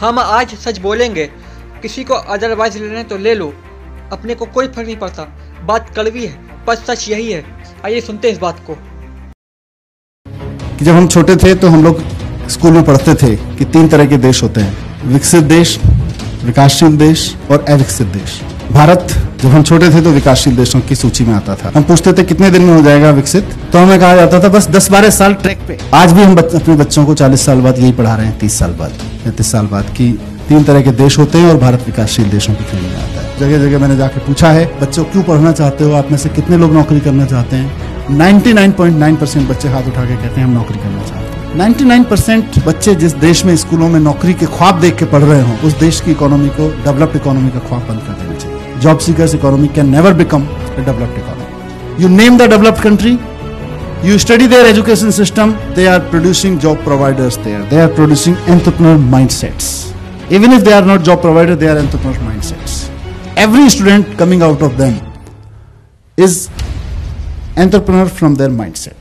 हम आज सच बोलेंगे, किसी को अदरवाइज़ लेने तो ले लो, अपने को कोई फ़र्क नहीं पड़ता। बात कड़वी है, पर सच यही है। आइए सुनते इस बात को कि। जब हम छोटे थे तो हम लोग स्कूल में पढ़ते थे कि तीन तरह के देश होते हैं। विकसित देश, विकासशील देश और अविकसित देश। भारत जब हम छोटे थे तो विकासशील देशों की सूची में आता था। हम पूछते थे, कितने दिन में हो जाएगा विकसित? तो हमें कहा जाता था, बस दस बारह साल ट्रैक पे। आज भी हम अपने बच्चों को 40 साल बाद यही पढ़ा रहे हैं 30 साल बाद। पैंतीस साल बाद की तीन तरह के देश होते हैं और भारत विकासशील देशों की श्रेणी में आता है। जगह जगह मैंने जाके पूछा है, बच्चों क्यों पढ़ना चाहते हो? आप में से कितने लोग नौकरी करना चाहते हैं? 99.9 परसेंट बच्चे हाथ उठा के कहते हैं, हम नौकरी करना चाहते हैं। 99% बच्चे जिस देश में स्कूलों में नौकरी के ख्वाब देख के पढ़ रहे हो, उस देश की इकोनॉमी को डेवलप्ड इकोनॉमी का ख्वाब बंद कर देना चाहिए। Job seekers economy can never become a developed economy you name the developed country you study their education system they are producing job providers there they are producing entrepreneur mindsets even if they are not job provider they are entrepreneur mindsets every student coming out of them is entrepreneur from their mindset